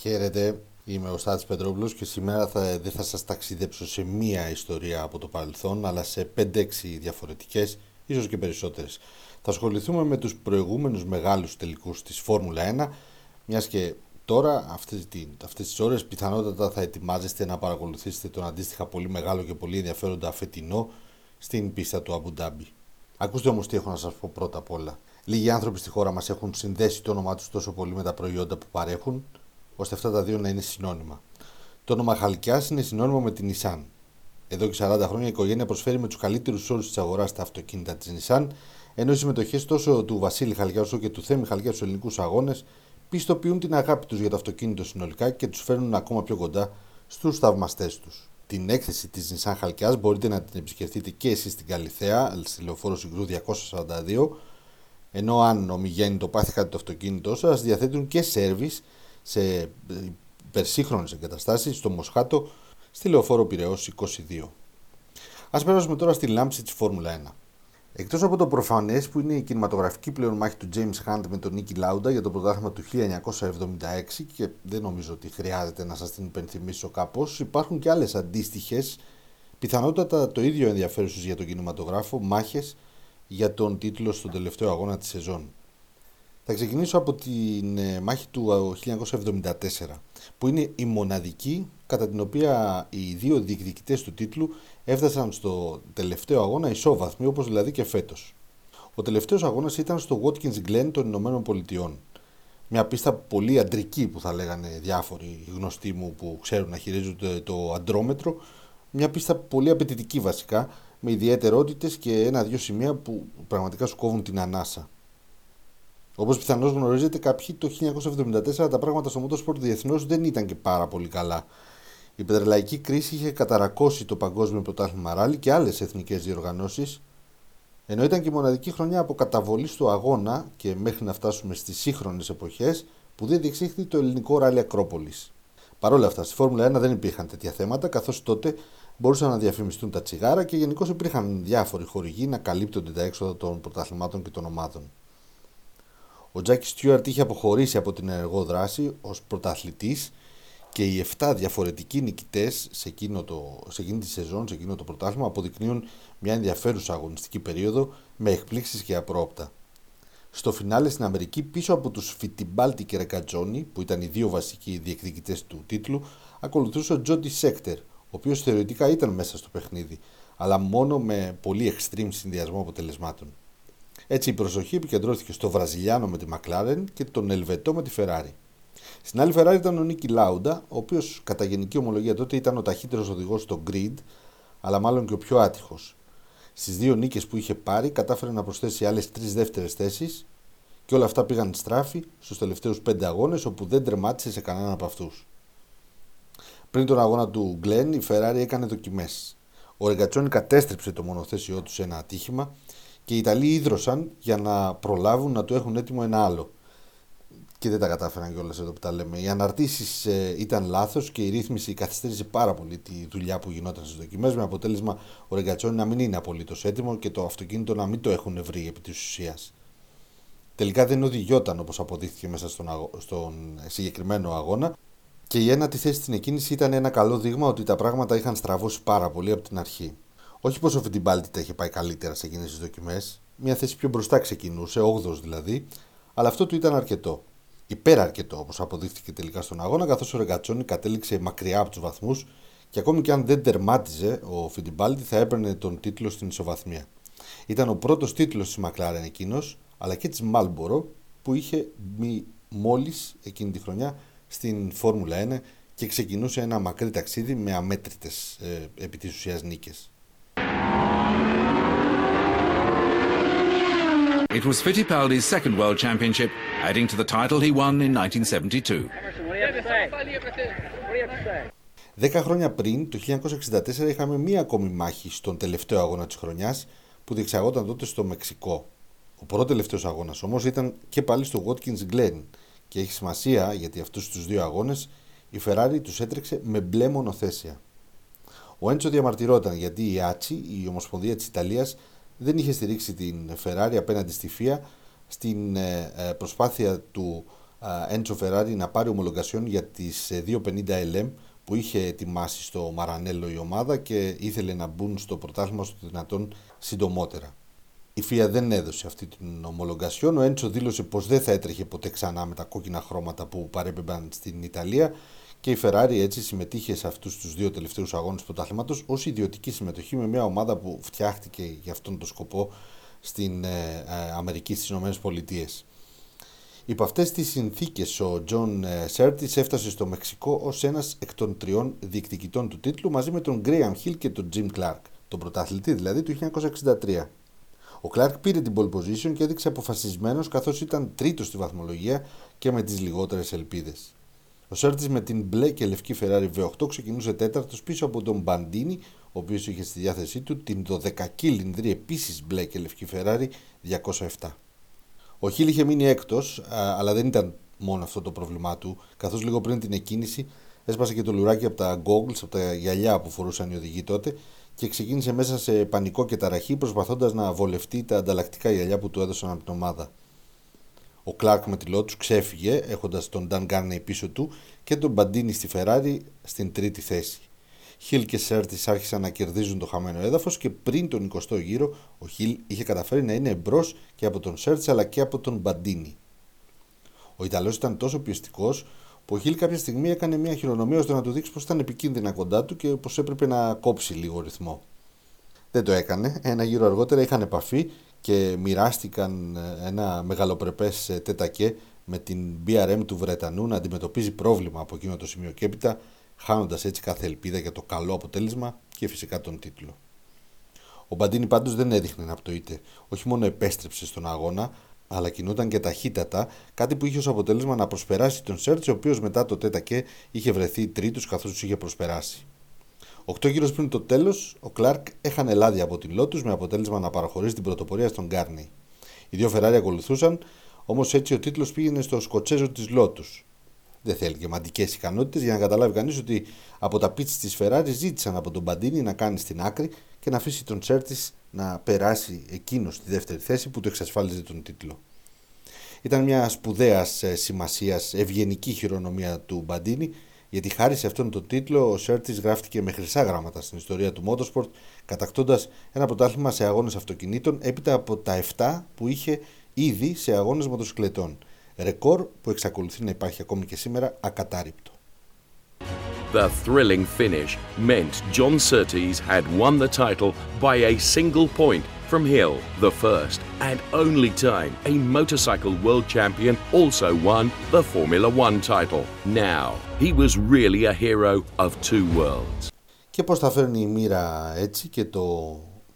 Χαίρετε, είμαι ο Στάτης Πετρόπουλος και σήμερα θα, δεν θα σας ταξιδέψω σε μία ιστορία από το παρελθόν αλλά σε 5-6 διαφορετικές, ίσως και περισσότερες. Θα ασχοληθούμε με τους προηγούμενους μεγάλους τελικούς της Φόρμουλα 1 μιας και τώρα αυτές, αυτές τις ώρες πιθανότατα θα ετοιμάζεστε να παρακολουθήσετε τον αντίστοιχα πολύ μεγάλο και πολύ ενδιαφέροντα φετινό στην πίστα του Αμπου Ντάμπι. Ακούστε όμως τι έχω να σας πω πρώτα απ' όλα. Λίγοι άνθρωποι στη χώρα μας έχουν συνδέσει το όνομά τους τόσο πολύ με τα προϊόντα που παρέχουν ώστε αυτά τα δύο να είναι συνώνυμα. Το όνομα Χαλκιάς είναι συνώνυμο με την Nissan. Εδώ και 40 χρόνια η οικογένεια προσφέρει με τους καλύτερους όρους της αγοράς τα αυτοκίνητα της Nissan, ενώ οι συμμετοχές τόσο του Βασίλη Χαλκιάς όσο και του Θέμη Χαλκιάς στους ελληνικούς αγώνες πιστοποιούν την αγάπη τους για το αυτοκίνητο συνολικά και τους φέρνουν ακόμα πιο κοντά στους θαυμαστές τους. Την έκθεση της Nissan Χαλκιάς μπορείτε να την επισκεφτείτε και εσείς στην Καλιθέα, στη λεωφόρο Συγκρού 242, ενώ αν ομιγέννητο πάθει κάτι το αυτοκίνητό σας, διαθέτουν και σερβις σε υπερσύγχρονες εγκαταστάσεις στο Μοσχάτο στη Λεωφόρο Πυραιός 22. Ας περάσουμε τώρα στη λάμψη της Φόρμουλα 1. Εκτός από το προφανές που είναι η κινηματογραφική πλέον μάχη του James Hunt με τον Νίκη Λάουντα για το πρωτάθλημα του 1976 και δεν νομίζω ότι χρειάζεται να σας την υπενθυμίσω κάπως, υπάρχουν και άλλες αντίστοιχες, πιθανότατα το ίδιο ενδιαφέρουσες για τον κινηματογράφο, μάχες για τον τίτλο στον τελευταίο αγώνα της σεζόν. Θα ξεκινήσω από την ε, μάχη του 1974, που είναι η μοναδική κατά την οποία οι δύο διεκδικητές του τίτλου έφτασαν στο τελευταίο αγώνα ισόβαθμοι, όπως δηλαδή και φέτος. Ο τελευταίος αγώνας ήταν στο Watkins Glen των Ηνωμένων Πολιτειών. Μια πίστα πολύ αντρική που θα λέγανε διάφοροι γνωστοί μου που ξέρουν να χειρίζονται το αντρόμετρο. Μια πίστα πολύ απαιτητική βασικά, με ιδιαιτερότητες και ένα-δυο σημεία που πραγματικά σου κόβουν την ανάσα. Όπως πιθανώς γνωρίζετε, κάποιοι το 1974 τα πράγματα στο motorsport διεθνώς δεν ήταν και πάρα πολύ καλά. Η πετρελαϊκή κρίση είχε καταρακώσει το Παγκόσμιο Πρωτάθλημα Ράλι και άλλες εθνικές διοργανώσεις, ενώ ήταν και η μοναδική χρονιά από καταβολή στο αγώνα και μέχρι να φτάσουμε στις σύγχρονες εποχές που δεν διεξήχθη το ελληνικό ράλι Ακρόπολης. Παρ' όλα αυτά, στη Φόρμουλα 1 δεν υπήρχαν τέτοια θέματα, καθώς τότε μπορούσαν να διαφημιστούν τα τσιγάρα και γενικώς υπήρχαν διάφοροι χορηγοί να καλύπτονται τα έξοδα των πρωταθλημάτων και των ομάδων. Ο Τζάκι Στιούαρτ είχε αποχωρήσει από την ενεργό δράση ως πρωταθλητής και οι 7 διαφορετικοί νικητές σε, εκείνο το, σε εκείνη τη σεζόν, σε εκείνο το πρωτάθλημα αποδεικνύουν μια ενδιαφέρουσα αγωνιστική περίοδο με εκπλήξεις και απρόπτα. Στο φινάλε στην Αμερική, πίσω από τους Φιτιμπάλτη και Ρεκατζόνι, που ήταν οι δύο βασικοί διεκδικητές του τίτλου, ακολουθούσε ο Τζόντι Σέκτερ, ο οποίος θεωρητικά ήταν μέσα στο παιχνίδι, αλλά μόνο με πολύ extreme συνδυασμό αποτελεσμάτων. Έτσι η προσοχή επικεντρώθηκε στο Βραζιλιάνο με τη McLaren και τον Ελβετό με τη Ferrari. Στην άλλη Ferrari ήταν ο Νίκη Λάουντα, ο οποίος κατά γενική ομολογία τότε ήταν ο ταχύτερος οδηγός στο grid, αλλά μάλλον και ο πιο άτυχος. Στις δύο νίκες που είχε πάρει, κατάφερε να προσθέσει άλλες τρεις δεύτερες θέσεις και όλα αυτά πήγαν στράφη στους τελευταίους πέντε αγώνες, όπου δεν τερμάτισε σε κανέναν από αυτούς. Πριν τον αγώνα του Glenn, η Ferrari έκανε δοκιμές. Ο Ρεγκατσόνι κατέστρεψε το μονοθέσιό του σε ένα ατύχημα και οι Ιταλοί ίδρωσαν για να προλάβουν να το έχουν έτοιμο ένα άλλο. Και δεν τα κατάφεραν κιόλας εδώ που τα λέμε. Οι αναρτήσεις ε, ήταν λάθος και η ρύθμιση καθυστέρησε πάρα πολύ τη δουλειά που γινόταν στις δοκιμές. Με αποτέλεσμα ο Ρεγκατσόνι να μην είναι απολύτως έτοιμο και το αυτοκίνητο να μην το έχουν βρει επί της ουσίας. Τελικά δεν οδηγιόταν όπως αποδείχθηκε μέσα στον, στον συγκεκριμένο αγώνα. Και η ένατη θέση στην εκκίνηση ήταν ένα καλό δείγμα ότι τα πράγματα είχαν στραβώσει πάρα πολύ από την αρχή. Όχι πως ο Φιντιμπάλτη τα είχε πάει καλύτερα σε εκείνες τις δοκιμές, μια θέση πιο μπροστά ξεκινούσε, 8 δηλαδή, αλλά αυτό του ήταν αρκετό. Υπέρα αρκετό όπω αποδείχθηκε τελικά στον αγώνα, καθώς ο Ρεγκατσόνη κατέληξε μακριά από τους βαθμούς και ακόμη και αν δεν τερμάτιζε, ο Φιντιμπάλτη θα έπαιρνε τον τίτλο στην ισοβαθμία. Ήταν ο πρώτος τίτλος της Μακλάρεν εκείνος, αλλά και της Μάλμπορο, που είχε μόλις εκείνη τη χρονιά στην Φόρμουλα 1 και ξεκινούσε ένα μακρύ ταξίδι με αμέτρητες ε, επί της ουσίας νίκες. It was Fittipaldi's second World Championship, adding to the title he won in 1972. Δέκα χρόνια πριν, το 1964, είχαμε μία ακόμη μάχη στον τελευταίο αγώνα της χρονιάς που διεξαγόταν τότε στο Μεξικό. Ο πρώτος τελευταίος αγώνας όμως ήταν και πάλι στο Watkins Glen και έχει σημασία γιατί αυτούς τους δύο αγώνες η Ferrari τους έτρεξε με μπλε μονοθέσια. Ο Έντσο διαμαρτυρόταν γιατί η Άτσι, η Ομοσπονδία της Ιταλίας, δεν είχε στηρίξει την Ferrari απέναντι στη FIA στην ε, ε, προσπάθεια του Έντσο Φεράρι να πάρει ομολογασιόν για τις 250 ε, LM που είχε ετοιμάσει στο Μαρανέλο η ομάδα και ήθελε να μπουν στο πρωτάθλημα στο δυνατόν συντομότερα. Η ΦΙΑ δεν έδωσε αυτή την homologation. Ο Έντσο δήλωσε πως δεν θα έτρεχε ποτέ ξανά με τα κόκκινα χρώματα που παρέπεμπαν στην Ιταλία και η Ferrari έτσι συμμετείχε σε αυτούς τους δύο τελευταίους αγώνες του πρωταθλήματος ως ιδιωτική συμμετοχή με μια ομάδα που φτιάχτηκε για αυτόν τον σκοπό στην ε, ε, Αμερική, στις ΗΠΑ. Υπό αυτές τις συνθήκες, ο Τζον ε, Σέρτις έφτασε στο Μεξικό ως ένας εκ των τριών διεκδικητών του τίτλου μαζί με τον Γκρέαμ Χιλ και τον Τζιμ Κλάρκ, τον πρωταθλητή δηλαδή του 1963. Ο Κλάρκ πήρε την pole position και έδειξε αποφασισμένος καθώς ήταν τρίτος στη βαθμολογία και με τις λιγότερες ελπίδες. Ο Σέρτη με την μπλε και λευκή Ferrari V8 ξεκινούσε τέταρτος πίσω από τον Μπαντίνι, ο οποίος είχε στη διάθεσή του την 12 κυλινδρή επίσης μπλε και λευκή Ferrari 207. Ο Χίλ είχε μείνει έκτος, αλλά δεν ήταν μόνο αυτό το πρόβλημά του, καθώς λίγο πριν την εκκίνηση έσπασε και το λουράκι από τα goggles, από τα γυαλιά που φορούσαν οι οδηγοί τότε και ξεκίνησε μέσα σε πανικό και ταραχή προσπαθώντας να βολευτεί τα ανταλλακτικά γυαλιά που του έδωσαν από την ομάδα. Ο Κλάρκ με τη Lotus ξέφυγε έχοντας τον Νταν Γκέρνεϊ πίσω του και τον Μπαντίνι στη Φεράρι στην τρίτη θέση. Χιλ και Σέρτις άρχισαν να κερδίζουν το χαμένο έδαφος και πριν τον 20ο γύρο ο Χιλ είχε καταφέρει να είναι εμπρό και από τον Σέρτις αλλά και από τον Μπαντίνι. Ο Ιταλός ήταν τόσο πιεστικός που ο Χιλ κάποια στιγμή έκανε μια χειρονομία ώστε να του δείξει πως ήταν επικίνδυνα κοντά του και πως έπρεπε να κόψει λίγο ρυθμό. Δεν το έκανε. Ένα γύρο αργότερα είχαν επαφή και μοιράστηκαν ε, ένα μεγαλοπρεπές ε, τέτακε με την BRM του Βρετανού να αντιμετωπίζει πρόβλημα από εκείνο το σημείο και έπειτα, χάνοντας έτσι κάθε ελπίδα για το καλό αποτέλεσμα και φυσικά τον τίτλο. Ο Μπαντίνη πάντως δεν έδειχνε να πτωείται. Όχι μόνο επέστρεψε στον αγώνα, αλλά κινούταν και ταχύτατα, κάτι που είχε ως αποτέλεσμα να προσπεράσει τον Σέρτ, ο οποίος μετά το τέτακε είχε βρεθεί τρίτος καθώς τους είχε προσπεράσει. Οκτώ γύρω πριν το τέλος, ο Κλάρκ έχανε λάδι από την Lotus με αποτέλεσμα να παραχωρήσει την πρωτοπορία στον Γκάρνι. Οι δύο Φεράρι ακολουθούσαν, όμως έτσι ο τίτλος πήγαινε στο Σκοτσέζο της Lotus. Δεν θέλει και μαντικές ικανότητες για να καταλάβει κανείς ότι από τα πίτση της Ferrari ζήτησαν από τον Μπαντίνη να κάνει στην άκρη και να αφήσει τον Τσέρτη να περάσει εκείνος στη δεύτερη θέση που του εξασφάλιζε τον τίτλο. Ήταν μια σπουδαία ε, σημασίας ευγενική χειρονομία του Μπαντίνη γιατί χάρη σε αυτόν τον τίτλο ο Σέρτη γράφτηκε με χρυσά γράμματα στην ιστορία του Motorsport, κατακτώντας ένα πρωτάθλημα σε αγώνες αυτοκινήτων έπειτα από τα 7 που είχε ήδη σε αγώνες μοτοσυκλετών. Ρεκόρ που εξακολουθεί να υπάρχει ακόμη και σήμερα ακατάρρυπτο. The thrilling finish meant John Surtees had won the title by a single point from Hill, the first and only time a motorcycle world champion also won the Formula One title. Now, he was really a hero of two worlds. Και πώς θα φέρνει η μοίρα έτσι και το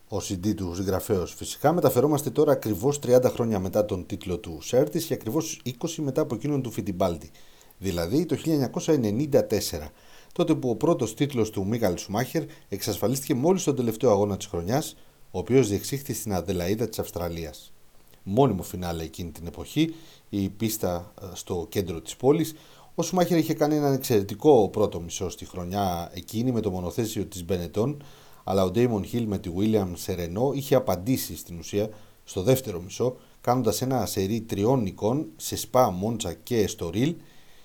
ο CD του συγγραφέως φυσικά μεταφερόμαστε τώρα ακριβώς 30 χρόνια μετά τον τίτλο του Σέρτης και ακριβώς 20 μετά από εκείνον του Φιτιμπάλτη, δηλαδή το 1994 τότε που ο πρώτος τίτλος του Μίκαλ Σουμάχερ εξασφαλίστηκε μόλις στον τελευταίο αγώνα της χρονιάς ο οποίος διεξήχθη στην Αδελαίδα της Αυστραλίας. Μόνιμο φινάλε εκείνη την εποχή, η πίστα ε, στο κέντρο της πόλης. Ο Σουμάχερ είχε κάνει έναν εξαιρετικό πρώτο μισό στη χρονιά εκείνη με το μονοθέσιο της Μπενετών, αλλά ο Ντέιμον Χιλ με τη William Σερενό είχε απαντήσει στην ουσία στο δεύτερο μισό, κάνοντας ένα σερί τριών νικών σε Σπα, Μόντσα και Εστορίλ,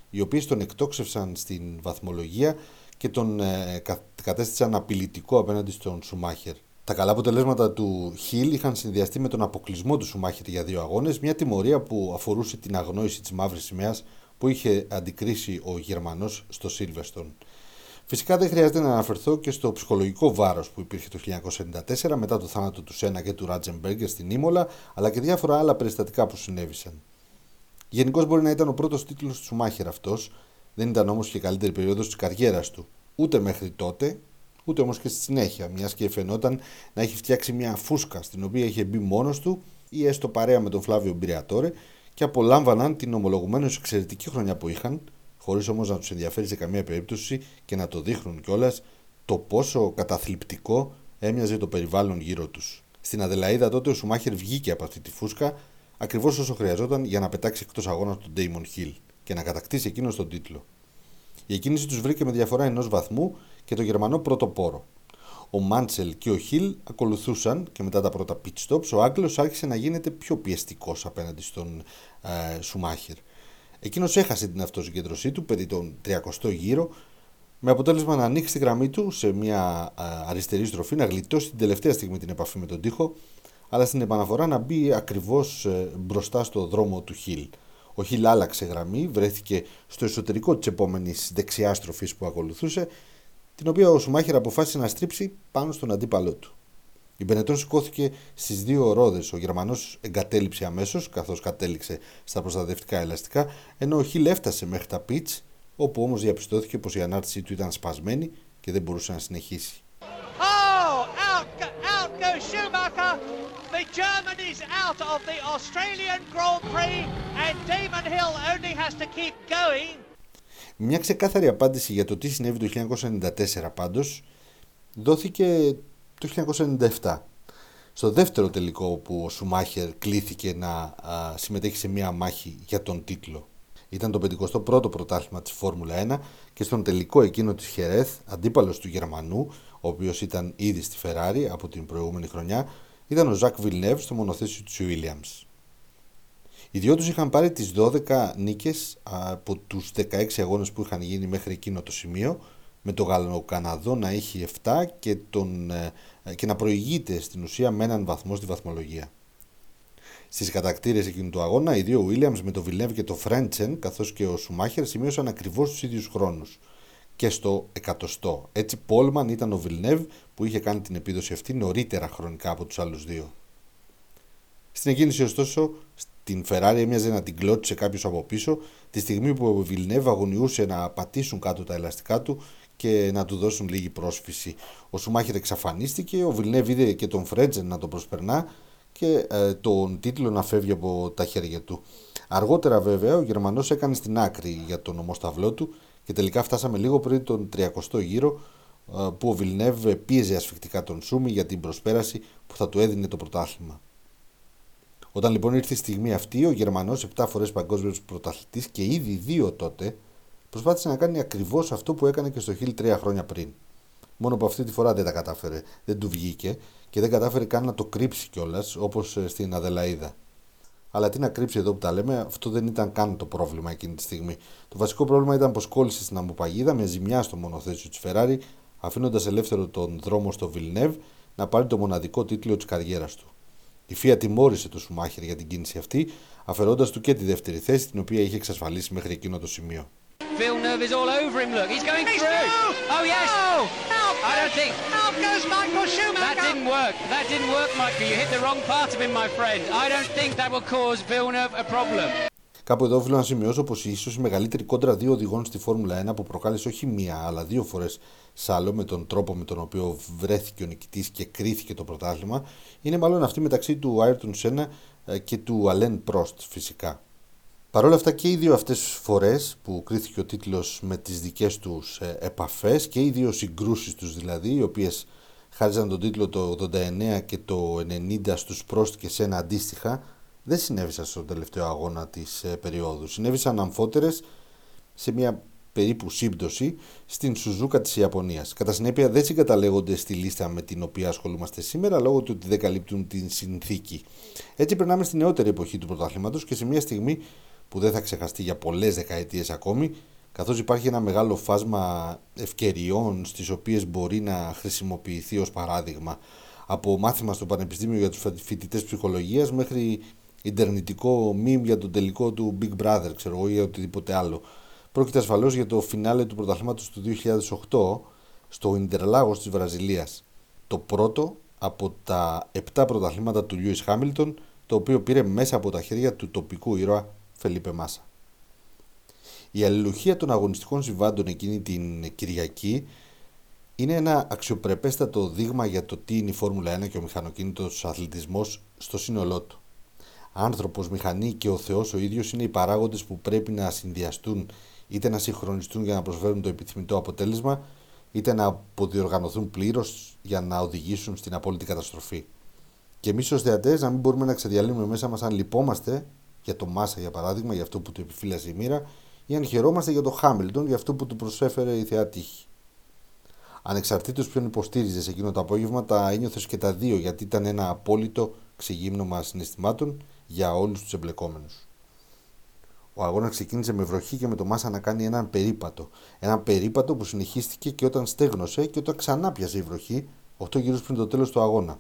οι οποίες τον εκτόξευσαν στην βαθμολογία και τον ε, κατέστησαν απειλητικό απέναντι στον Σουμάχερ. Τα καλά αποτελέσματα του Χιλ είχαν συνδυαστεί με τον αποκλεισμό του Σουμάχερ για δύο αγώνες, μια τιμωρία που αφορούσε την αγνόηση της μαύρης σημαίας που είχε αντικρίσει ο Γερμανός στο Σίλβεστον. Φυσικά δεν χρειάζεται να αναφερθώ και στο ψυχολογικό βάρος που υπήρχε το 1994 μετά το θάνατο του Σένα και του Ράτζεμπεργκερ στην Ήμολα, αλλά και διάφορα άλλα περιστατικά που συνέβησαν. Γενικώς μπορεί να ήταν ο πρώτος τίτλος του Σουμάχερ αυτός, δεν ήταν όμως και η καλύτερη περίοδος της καριέρας του. Ούτε μέχρι τότε, ούτε όμως και στη συνέχεια, μιας και φαινόταν να έχει φτιάξει μια φούσκα στην οποία είχε μπει μόνος του ή έστω παρέα με τον Φλάβιο Μπριατόρε και απολάμβαναν την ομολογουμένως εξαιρετική χρονιά που είχαν, χωρίς όμως να τους ενδιαφέρει σε καμία περίπτωση και να το δείχνουν κιόλας το πόσο καταθλιπτικό έμοιαζε το περιβάλλον γύρω τους. Στην Αδελαίδα τότε ο Σουμάχερ βγήκε από αυτή τη φούσκα ακριβώς όσο χρειαζόταν για να πετάξει εκτός αγώνας τον Ντέιμον Χιλ και να κατακτήσει εκείνος τον τίτλο. Η εκκίνηση τους βρήκε με διαφορά ενός βαθμού και το Γερμανό πρωτοπόρο. Ο Μάντσελ και ο Χιλ ακολουθούσαν και μετά τα πρώτα pit stops ο Άγγλος άρχισε να γίνεται πιο πιεστικός απέναντι στον ε, Σουμάχερ. Εκείνος έχασε την αυτοσυγκέντρωσή του περί τον 30ο γύρο, με αποτέλεσμα να ανοίξει τη γραμμή του σε μια αριστερή στροφή, να γλιτώσει την τελευταία στιγμή την επαφή με τον τοίχο, αλλά στην επαναφορά να μπει ακριβώς ε, μπροστά στο δρόμο του Χιλ. Ο Χιλ άλλαξε γραμμή, βρέθηκε στο εσωτερικό της επόμενης δεξιάς στροφής που ακολουθούσε, την οποία ο Σουμάχερ αποφάσισε να στρίψει πάνω στον αντίπαλό του. Η Μπενετών σηκώθηκε στις δύο ρόδες. Ο Γερμανός εγκατέλειψε αμέσως, καθώς κατέληξε στα προστατευτικά ελαστικά, ενώ ο Χιλ έφτασε μέχρι τα πιτς, όπου όμως διαπιστώθηκε πως η ανάρτησή του ήταν σπασμένη και δεν μπορούσε να συνεχίσει. Oh, out, out goes Schumacher. The German is out of the Australian Grand Prix and Damon Hill only has to keep going. Μια ξεκάθαρη απάντηση για το τι συνέβη το 1994 πάντως δόθηκε το 1997. Στο δεύτερο τελικό που ο Σουμάχερ κλήθηκε να συμμετέχει σε μια μάχη για τον τίτλο. Ήταν το 51ο πρωτάθλημα της Φόρμουλα 1 και στον τελικό εκείνο της Χερέθ, αντίπαλος του Γερμανού, ο οποίος ήταν ήδη στη Φεράρι από την προηγούμενη χρονιά, ήταν ο Ζακ Βιλνεύ στο μονοθέσιο του Williams. Οι δυο τους είχαν πάρει τις 12 νίκες από τους 16 αγώνες που είχαν γίνει μέχρι εκείνο το σημείο με τον Γαλλοκαναδό να έχει 7 και, τον, ε, και να προηγείται στην ουσία με έναν βαθμό στη βαθμολογία. Στις κατακτήρες εκείνου του αγώνα, οι δύο Williams με τον Βιλνεύ και τον Φρέντσεν, καθώς και ο Σουμάχερ, σημείωσαν ακριβώς τους ίδιους χρόνους. Και στο εκατοστό. Έτσι, Πόλμαν ήταν ο Βιλνεύ που είχε κάνει την επίδοση αυτή νωρίτερα χρονικά από τους άλλους δύο. Στην εκκίνηση, ωστόσο, στην Ferrari έμοιαζε να την κλώτησε κάποιος από πίσω, τη στιγμή που ο Βιλνεύ αγωνιούσε να πατήσουν κάτω τα ελαστικά του και να του δώσουν λίγη πρόσφυση. Ο Σουμάχερ εξαφανίστηκε, ο Βιλνεύ είδε και τον Φρέτζεν να τον προσπερνά και ε, τον τίτλο να φεύγει από τα χέρια του. Αργότερα βέβαια ο Γερμανός έκανε στην άκρη για τον ομοσταυλό του και τελικά φτάσαμε λίγο πριν τον 30ο γύρο ε, που ο Βιλνεύ πίεζε ασφικτικά τον Σούμι για την προσπέραση που θα του έδινε το πρωτάθλημα. Όταν λοιπόν ήρθε η στιγμή αυτή, ο Γερμανός 7 φορές παγκόσμιος πρωταθλητής και ήδη δύο τότε, προσπάθησε να κάνει ακριβώς αυτό που έκανε και στο Χιλ τρία χρόνια πριν. Μόνο που αυτή τη φορά δεν τα κατάφερε, δεν του βγήκε και δεν κατάφερε καν να το κρύψει κιόλας, όπως ε, στην Αδελαίδα. Αλλά τι να κρύψει εδώ που τα λέμε, αυτό δεν ήταν καν το πρόβλημα εκείνη τη στιγμή. Το βασικό πρόβλημα ήταν πως κόλλησε στην Αμποπαγίδα με ζημιά στο μονοθέσιο της Ferrari, αφήνοντας ελεύθερο τον δρόμο στο Βιλνεύ να πάρει το μοναδικό τίτλο της καριέρας του. Η Φία τιμώρησε το Σουμάχερ για την κίνηση αυτή, αφαιρώντα του και τη δεύτερη θέση, την οποία είχε εξασφαλίσει μέχρι εκείνο το σημείο. Villeneuve is all over him. Look, he's going he's through. through. Oh yes. Oh, out I don't think. Out goes Michael Schumacher. That didn't work. That didn't work, Michael. You hit the wrong part of him, my friend. I don't think that will cause Villeneuve a problem. Κάπου εδώ οφείλω να σημειώσω πως ίσως η μεγαλύτερη κόντρα δύο οδηγών στη Φόρμουλα 1 που προκάλεσε όχι μία αλλά δύο φορές σάλο με τον τρόπο με τον οποίο βρέθηκε ο νικητής και κρίθηκε το πρωτάθλημα είναι μάλλον αυτή μεταξύ του Άιρτον Σένα και του Αλέν Πρόστ φυσικά. Παρ' όλα αυτά και οι δύο αυτές φορές που κρίθηκε ο τίτλος με τις δικές τους ε, επαφές και οι δύο συγκρούσεις τους δηλαδή, οι οποίες χάριζαν τον τίτλο το 89 και το 90 στους Πρόστ και Σένα αντίστοιχα, δεν συνέβησαν στον τελευταίο αγώνα της ε, περίοδου. Συνέβησαν αμφότερες σε μια περίπου σύμπτωση στην Σουζούκα της Ιαπωνίας. Κατά συνέπεια δεν συγκαταλέγονται στη λίστα με την οποία ασχολούμαστε σήμερα λόγω του ότι δεν καλύπτουν την συνθήκη. Έτσι περνάμε στη νεότερη εποχή του πρωταθλήματος και σε μια στιγμή που δεν θα ξεχαστεί για πολλές δεκαετίες ακόμη καθώς υπάρχει ένα μεγάλο φάσμα ευκαιριών στις οποίες μπορεί να χρησιμοποιηθεί ως παράδειγμα από μάθημα στο Πανεπιστήμιο για τους φοιτητές ψυχολογίας μέχρι ιντερνετικό meme για τον τελικό του Big Brother ξέρω εγώ ή οτιδήποτε άλλο. Πρόκειται ασφαλώς για το φινάλε του πρωταθλήματος του 2008 στο Ιντερλάγος της Βραζιλίας. Το πρώτο από τα 7 πρωταθλήματα του Lewis Hamilton το οποίο πήρε μέσα από τα χέρια του τοπικού ήρωα Φελίπε Μάσα. Η αλληλουχία των αγωνιστικών συμβάντων εκείνη την Κυριακή είναι ένα αξιοπρεπέστατο δείγμα για το τι είναι η Φόρμουλα 1 και ο μηχανοκίνητος αθλητισμός στο σύνολό του. Άνθρωπος, μηχανή και ο Θεός ο ίδιος είναι οι παράγοντες που πρέπει να συνδυαστούν είτε να συγχρονιστούν για να προσφέρουν το επιθυμητό αποτέλεσμα είτε να αποδιοργανωθούν πλήρως για να οδηγήσουν στην απόλυτη καταστροφή. Και εμείς ως θεατές να μην μπορούμε να ξεδιαλύνουμε μέσα μας αν λυπόμαστε για το Μάσα για παράδειγμα, για αυτό που του επιφύλασε η μοίρα, ή αν χαιρόμαστε για το Χάμιλτον για αυτό που του προσέφερε η θεά τύχη. Ανεξαρτήτως ποιον υποστήριζες σε εκείνο το απόγευμα, τα ένιωθες και τα δύο γιατί ήταν ένα απόλυτο ξεγύμνομα συναισθημάτων για όλους τους εμπλεκόμενους. Ο αγώνας ξεκίνησε με βροχή και με το Μάσα να κάνει έναν περίπατο. Έναν περίπατο που συνεχίστηκε και όταν στέγνωσε και όταν ξανά πιασε η βροχή, 8 γύρους πριν το τέλος του αγώνα.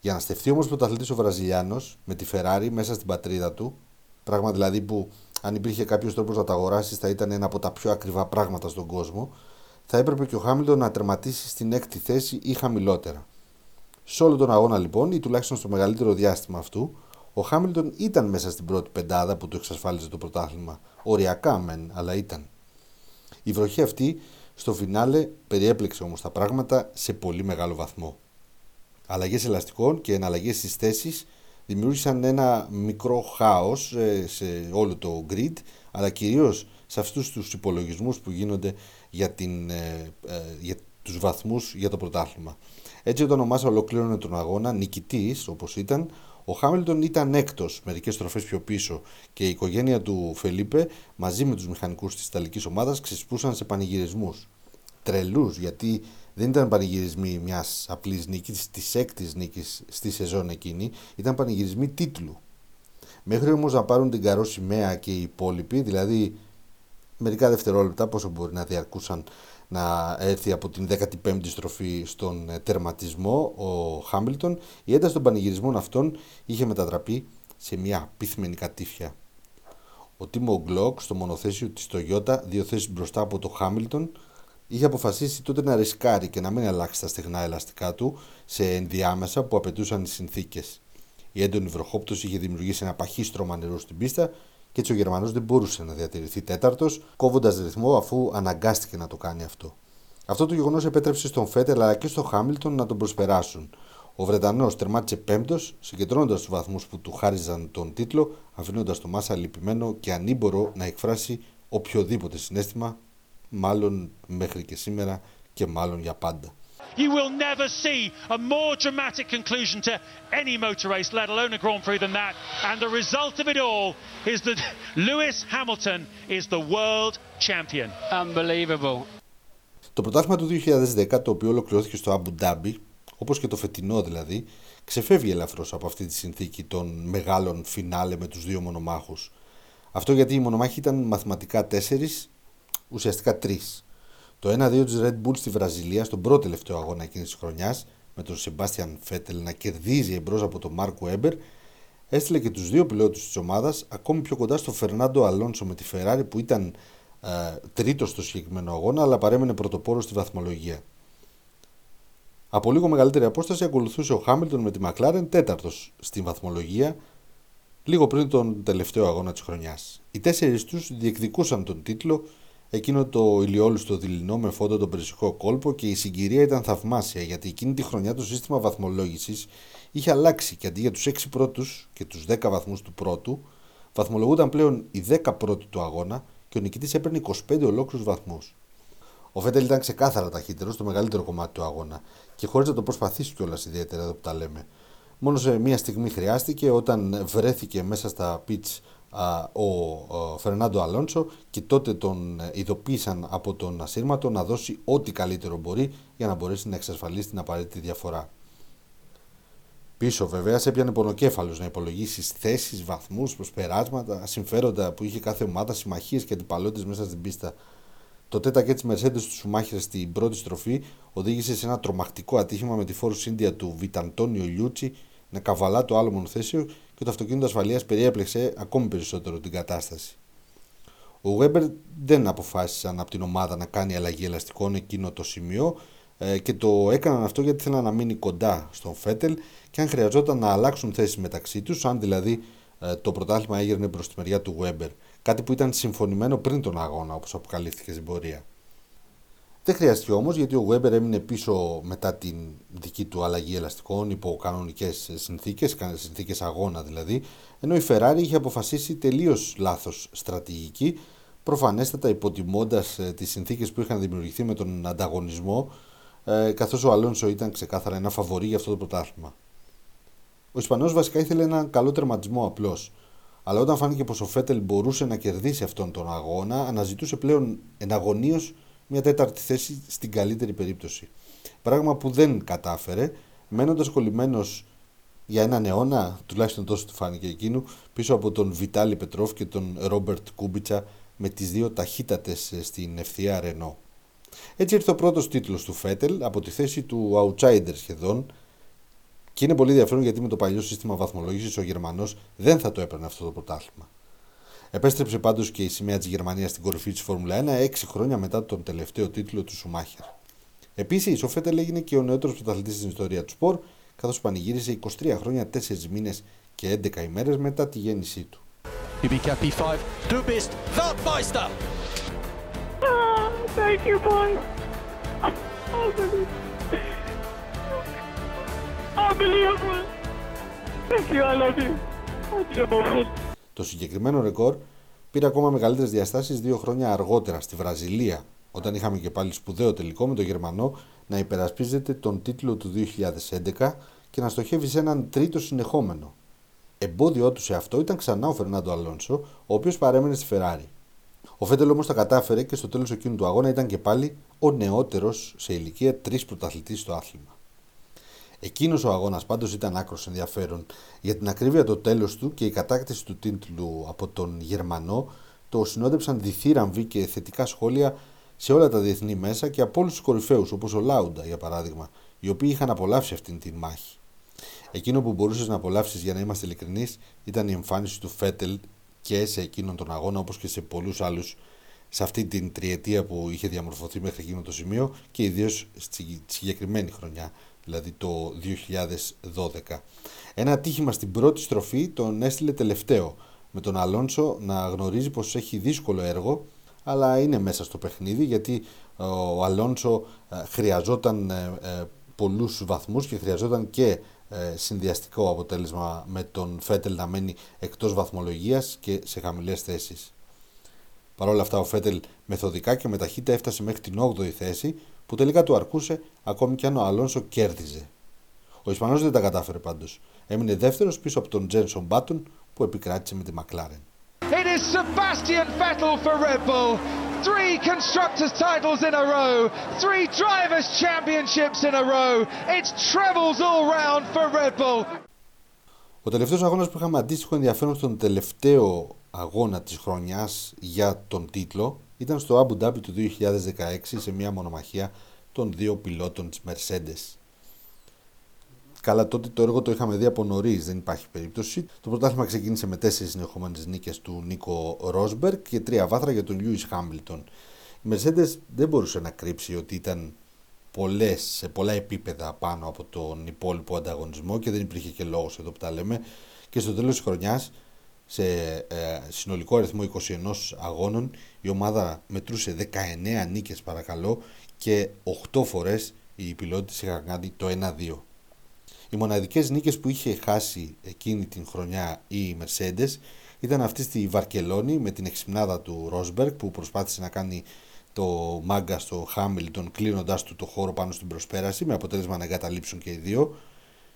Για να στεφθεί όμως πρωταθλητής ο Βραζιλιάνος με τη Ferrari μέσα στην πατρίδα του, πράγμα δηλαδή που αν υπήρχε κάποιος τρόπος να τα αγοράσει θα ήταν ένα από τα πιο ακριβά πράγματα στον κόσμο, θα έπρεπε και ο Χάμιλτον να τερματίσει στην έκτη θέση ή χαμηλότερα. Σε όλο τον αγώνα λοιπόν, ή τουλάχιστον στο μεγαλύτερο διάστημα αυτού, ο Χάμιλτον ήταν μέσα στην πρώτη πεντάδα που του εξασφάλιζε το πρωτάθλημα. Οριακά μεν, αλλά ήταν. Η βροχή αυτή στο φινάλε περιέπλεξε όμως τα πράγματα σε πολύ μεγάλο βαθμό. Αλλαγές ελαστικών και εναλλαγές στις θέσεις δημιούργησαν ένα μικρό χάος ε, σε όλο το grid, αλλά κυρίως σε αυτούς τους υπολογισμούς που γίνονται για, την, ε, ε, για τους βαθμούς για το πρωτάθλημα. Έτσι όταν ο Μάσα ολοκλήρωνε τον αγώνα, νικητής όπως ήταν, ο Χάμιλτον ήταν έκτος μερικές στροφές πιο πίσω και η οικογένεια του Φελίπε μαζί με τους μηχανικούς της Ιταλικής ομάδας ξεσπούσαν σε πανηγυρισμούς. Τρελούς γιατί δεν ήταν πανηγυρισμοί μιας απλής νίκης, της έκτης νίκης στη σεζόν εκείνη, ήταν πανηγυρισμοί τίτλου. Μέχρι όμως να πάρουν την καρό σημαία και οι υπόλοιποι, δηλαδή μερικά δευτερόλεπτα, πόσο μπορεί να διαρκούσαν να έρθει από την 15η στροφή στον ε, τερματισμό ο Χάμιλτον, η ένταση των πανηγυρισμών αυτών είχε μετατραπεί σε μια πίθμενη κατήφια. Ο Τίμο Γκλοκ στο μονοθέσιο της Toyota, δύο θέσεις μπροστά από το Χάμιλτον, είχε αποφασίσει τότε να ρισκάρει και να μην αλλάξει τα στεγνά ελαστικά του σε ενδιάμεσα που απαιτούσαν οι συνθήκες. Η έντονη βροχόπτωση είχε δημιουργήσει ένα παχύστρωμα νερού στην πίστα και έτσι ο Γερμανός δεν μπορούσε να διατηρηθεί τέταρτος, κόβοντας ρυθμό αφού αναγκάστηκε να το κάνει αυτό. Αυτό το γεγονός επέτρεψε στον Φέτελ αλλά και στον Χάμιλτον να τον προσπεράσουν. Ο Βρετανός τερμάτισε πέμπτος, συγκεντρώνοντας τους βαθμούς που του χάριζαν τον τίτλο, αφήνοντας το Μάσα λυπημένο και ανήμπορο να εκφράσει οποιοδήποτε συνέστημα, μάλλον μέχρι και σήμερα και μάλλον για πάντα. You will never see a more dramatic conclusion to any motor race, let alone a Grand Prix, than that. And the result of it all is that Lewis Hamilton is the world champion. Unbelievable. Το πρωτάθλημα του 2010, το οποίο ολοκληρώθηκε στο Abu Dhabi, όπως και το φετινό δηλαδή, ξεφεύγει ελαφρώς από αυτή τη συνθήκη των μεγάλων φινάλε με τους δύο μονομάχους. Αυτό γιατί οι μονομάχοι ήταν μαθηματικά τέσσερις, ουσιαστικά τρεις. Το 1-2 της Red Bull στη Βραζιλία στον πρώτο τελευταίο αγώνα εκείνης της χρονιάς, με τον Σεμπάστιαν Φέτελ να κερδίζει εμπρός από τον Μάρκο Έμπερ, έστειλε και τους δύο πιλότους της ομάδας ακόμη πιο κοντά στο Φερνάντο Αλόνσο με τη Ferrari που ήταν ε, τρίτος στο συγκεκριμένο αγώνα, αλλά παρέμενε πρωτοπόρος στη βαθμολογία. Από λίγο μεγαλύτερη απόσταση ακολουθούσε ο Χάμιλτον με τη Μακλάρεν τέταρτος στην βαθμολογία, λίγο πριν τον τελευταίο αγώνα της χρονιάς. Οι τέσσερις τους διεκδικούσαν τον τίτλο εκείνο το ηλιόλουστο δειλινό με φόντο τον περσικό κόλπο και η συγκυρία ήταν θαυμάσια γιατί εκείνη τη χρονιά το σύστημα βαθμολόγησης είχε αλλάξει και αντί για τους 6 πρώτους και τους 10 βαθμούς του πρώτου, βαθμολογούνταν πλέον οι 10 πρώτοι του αγώνα και ο νικητής έπαιρνε 25 ολόκληρους βαθμούς. Ο Φέτελ ήταν ξεκάθαρα ταχύτερος στο μεγαλύτερο κομμάτι του αγώνα και χωρίς να το προσπαθήσει κιόλας ιδιαίτερα εδώ που τα λέμε. Μόνο σε μία στιγμή χρειάστηκε όταν βρέθηκε μέσα στα pitch ο Φερνάντο Αλόνσο και τότε τον ε, ειδοποίησαν από τον ασύρματο να δώσει ό,τι καλύτερο μπορεί για να μπορέσει να εξασφαλίσει την απαραίτητη διαφορά. Πίσω βέβαια σε έπιανε πονοκέφαλος να υπολογίσεις θέσεις, βαθμούς, προσπεράσματα, συμφέροντα που είχε κάθε ομάδα, συμμαχίες και αντιπαλότητες μέσα στην πίστα. Το τέτα και της Mercedes του Σουμάχερ στην πρώτη στροφή οδήγησε σε ένα τρομακτικό ατύχημα με τη φόρου Ίνδια του Βιταντόνιο Λιούτσι να καβαλά το άλλο μονοθέσιο και το αυτοκίνητο ασφαλείας περιέπλεξε ακόμη περισσότερο την κατάσταση. Ο Βέμπερ δεν αποφάσισαν από την ομάδα να κάνει αλλαγή ελαστικών εκείνο το σημείο ε, και το έκαναν αυτό γιατί ήθελαν να μείνει κοντά στον Φέτελ και αν χρειαζόταν να αλλάξουν θέσεις μεταξύ τους, αν δηλαδή ε, το πρωτάθλημα έγερνε προς τη μεριά του Βέμπερ. Κάτι που ήταν συμφωνημένο πριν τον αγώνα, όπως αποκαλύφθηκε στην πορεία. Δεν χρειάστηκε όμως γιατί ο Weber έμεινε πίσω μετά την δική του αλλαγή ελαστικών υπό κανονικές συνθήκες, συνθήκες αγώνα δηλαδή, ενώ η Ferrari είχε αποφασίσει τελείως λάθος στρατηγική, προφανέστατα υποτιμώντας ε, τις συνθήκες που είχαν δημιουργηθεί με τον ανταγωνισμό, ε, καθώς ο Αλόνσο ήταν ξεκάθαρα ένα φαβορή για αυτό το πρωτάθλημα. Ο Ισπανός βασικά ήθελε ένα καλό τερματισμό απλώς. Αλλά όταν φάνηκε πως ο Φέτελ μπορούσε να κερδίσει αυτόν τον αγώνα, αναζητούσε πλέον εναγωνίως μια τέταρτη θέση στην καλύτερη περίπτωση. Πράγμα που δεν κατάφερε, μένοντας κολλημένος για έναν αιώνα, τουλάχιστον τόσο του φάνηκε εκείνου, πίσω από τον Βιτάλη Πετρόφ και τον Ρόμπερτ Κούμπιτσα με τις δύο ταχύτατες στην ευθεία Ρενό. Έτσι ήρθε ο πρώτος τίτλος του Φέτελ από τη θέση του outsider σχεδόν και είναι πολύ ενδιαφέρον γιατί με το παλιό σύστημα βαθμολόγησης ο Γερμανός δεν θα το έπαιρνε αυτό το πρωτάθλημα. Επέστρεψε πάντως και η σημαία της Γερμανίας στην κορυφή της Φόρμουλα 1 έξι χρόνια μετά τον τελευταίο τίτλο του Σουμάχερ. Επίσης, ο Φέτελ έγινε και ο νεότερος πρωταθλητής στην ιστορία του σπορ, καθώς πανηγύρισε 23 χρόνια, 4 μήνες και 11 ημέρες μετά τη γέννησή του. P5, du bist Weltmeister! Oh, thank you, boy. Unbelievable. Thank you, I love you. Το συγκεκριμένο ρεκόρ πήρε ακόμα μεγαλύτερες διαστάσεις δύο χρόνια αργότερα στη Βραζιλία, όταν είχαμε και πάλι σπουδαίο τελικό με τον Γερμανό να υπερασπίζεται τον τίτλο του 2011 και να στοχεύει σε έναν τρίτο συνεχόμενο. Εμπόδιό του σε αυτό ήταν ξανά ο Φερνάντο Αλόνσο, ο οποίος παρέμενε στη Φεράρι. Ο Φέτελ όμως τα κατάφερε και στο τέλος εκείνου του αγώνα ήταν και πάλι ο νεότερος σε ηλικία τρεις πρωταθλητής στο άθλημα. Εκείνος ο αγώνας πάντως ήταν άκρος ενδιαφέρον για την ακρίβεια το τέλος του και η κατάκτηση του τίτλου από τον Γερμανό το συνόδεψαν διθύραμβοι και θετικά σχόλια σε όλα τα διεθνή μέσα και από όλους τους κορυφαίους όπως ο Λάουντα για παράδειγμα, οι οποίοι είχαν απολαύσει αυτήν την μάχη. Εκείνο που μπορούσες να απολαύσεις για να είμαστε ειλικρινείς ήταν η εμφάνιση του Φέτελ και σε εκείνον τον αγώνα όπως και σε πολλούς άλλους σε αυτή την τριετία που είχε διαμορφωθεί μέχρι εκείνο το σημείο και ιδίως στη συγκεκριμένη χρονιά, δηλαδή το 2012. Ένα ατύχημα στην πρώτη στροφή τον έστειλε τελευταίο, με τον Αλόνσο να γνωρίζει πως έχει δύσκολο έργο αλλά είναι μέσα στο παιχνίδι γιατί ε, ο Αλόνσο ε, χρειαζόταν ε, πολλούς βαθμούς και χρειαζόταν και συνδυαστικό αποτέλεσμα με τον Φέτελ να μένει εκτός βαθμολογίας και σε χαμηλές θέσεις. Παρ' όλα αυτά ο Φέτελ μεθοδικά και με ταχύτητα έφτασε μέχρι την 8η θέση που τελικά του αρκούσε ακόμη και αν ο Αλόνσο κέρδιζε. Ο Ισπανός δεν τα κατάφερε πάντως. Έμεινε δεύτερος πίσω από τον Τζένσον Μπάτον που επικράτησε με τη Μακλάρεν. It is Sebastian Vettel for Red Bull. Three constructors titles in a row. Three drivers championships in a row. It's trebles all round for Red Bull. Ο τελευταίος αγώνας που είχαμε αντίστοιχο ενδιαφέρον στον τελευταίο αγώνα της χρονιάς για τον τίτλο ήταν στο Abu Dhabi του 2016 σε μια μονομαχία των δύο πιλότων της Mercedes. Καλά, τότε το έργο το είχαμε δει από νωρίς, δεν υπάρχει περίπτωση. Το πρωτάθλημα ξεκίνησε με τέσσερις συνεχόμενες νίκες του Νίκο Ρόσμπερκ και τρία βάθρα για τον Λιούι Χάμπιλτον. Η Mercedes δεν μπορούσε να κρύψει ότι ήταν πολλές, σε πολλά επίπεδα πάνω από τον υπόλοιπο ανταγωνισμό και δεν υπήρχε και λόγος εδώ που τα λέμε. Και στο τέλος της χρονιάς, σε ε, συνολικό αριθμό 21 αγώνων, η ομάδα μετρούσε 19 νίκες παρακαλώ και 8 φορές οι πιλότε είχαν κάνει το 1-2. Οι μοναδικές νίκες που είχε χάσει εκείνη την χρονιά η Mercedes ήταν αυτή στη Βαρκελόνη με την εξυπνάδα του Ρόσμπεργκ που προσπάθησε να κάνει το μάγκα στο Χάμιλτον κλείνοντάς του το χώρο πάνω στην προσπέραση με αποτέλεσμα να εγκαταλείψουν και οι δύο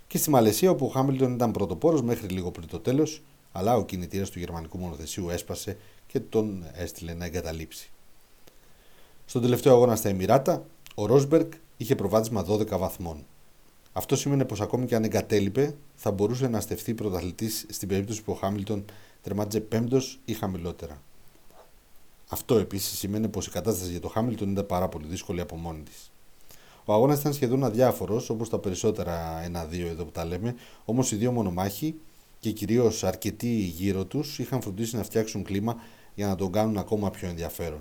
και στη Μαλαισία όπου ο Χάμιλτον ήταν πρωτοπόρος μέχρι λίγο πριν το τέλος αλλά ο κινητήρας του γερμανικού μονοθεσίου έσπασε και τον έστειλε να εγκαταλείψει. Στον τελευταίο αγώνα στα Εμμυράτα, ο Ρόσμπεργκ είχε προβάδισμα 12 βαθμών. Αυτό σημαίνει πως ακόμη και αν εγκατέλειπε, θα μπορούσε να στεφθεί πρωταθλητής στην περίπτωση που ο Χάμιλτον τερμάτιζε πέμπτος ή χαμηλότερα. Αυτό επίσης σημαίνει πως η κατάσταση για το Χάμιλτον ήταν πάρα πολύ δύσκολη από μόνη της. Ο αγώνας ήταν σχεδόν αδιάφορος, όπως τα περισσότερα ένα-δύο εδώ που τα λέμε, όμως οι δύο μονομάχοι και κυρίως αρκετοί γύρω τους είχαν φροντίσει να φτιάξουν κλίμα για να τον κάνουν ακόμα πιο ενδιαφέρον.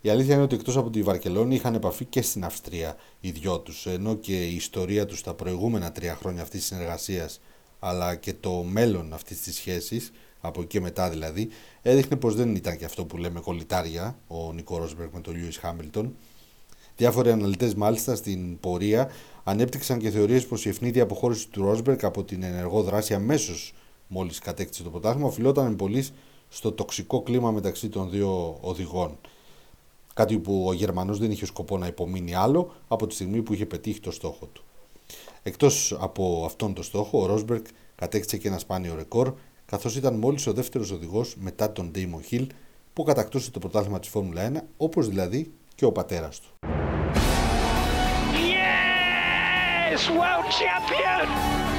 Η αλήθεια είναι ότι εκτός από τη Βαρκελόνη είχαν επαφή και στην Αυστρία οι δυο τους, ενώ και η ιστορία τους τα προηγούμενα τρία χρόνια αυτής της συνεργασίας, αλλά και το μέλλον αυτής της σχέσης, από εκεί μετά δηλαδή, έδειχνε πως δεν ήταν και αυτό που λέμε κολλητάρια ο Νικό Ρόσμπεργκ με τον Λιούι Χάμιλτον. Διάφοροι αναλυτές, μάλιστα, στην πορεία ανέπτυξαν και θεωρίες πως η ευνίδια αποχώρηση του Ρόσμπεργκ από την ενεργό δράση αμέσως μόλις κατέκτησε το πρωτάθλημα οφειλόταν πολύ στο τοξικό κλίμα μεταξύ των δύο οδηγών. Κάτι που ο Γερμανός δεν είχε σκοπό να υπομείνει άλλο από τη στιγμή που είχε πετύχει το στόχο του. Εκτός από αυτόν τον στόχο, ο Ρόσμπεργκ κατέκτησε και ένα σπάνιο ρεκόρ, καθώς ήταν μόλις ο δεύτερος οδηγός μετά τον Ντέιμον Χιλ που κατακτούσε το πρωτάθλημα της Φόρμουλα 1, όπως δηλαδή και ο πατέρας του. World Champion!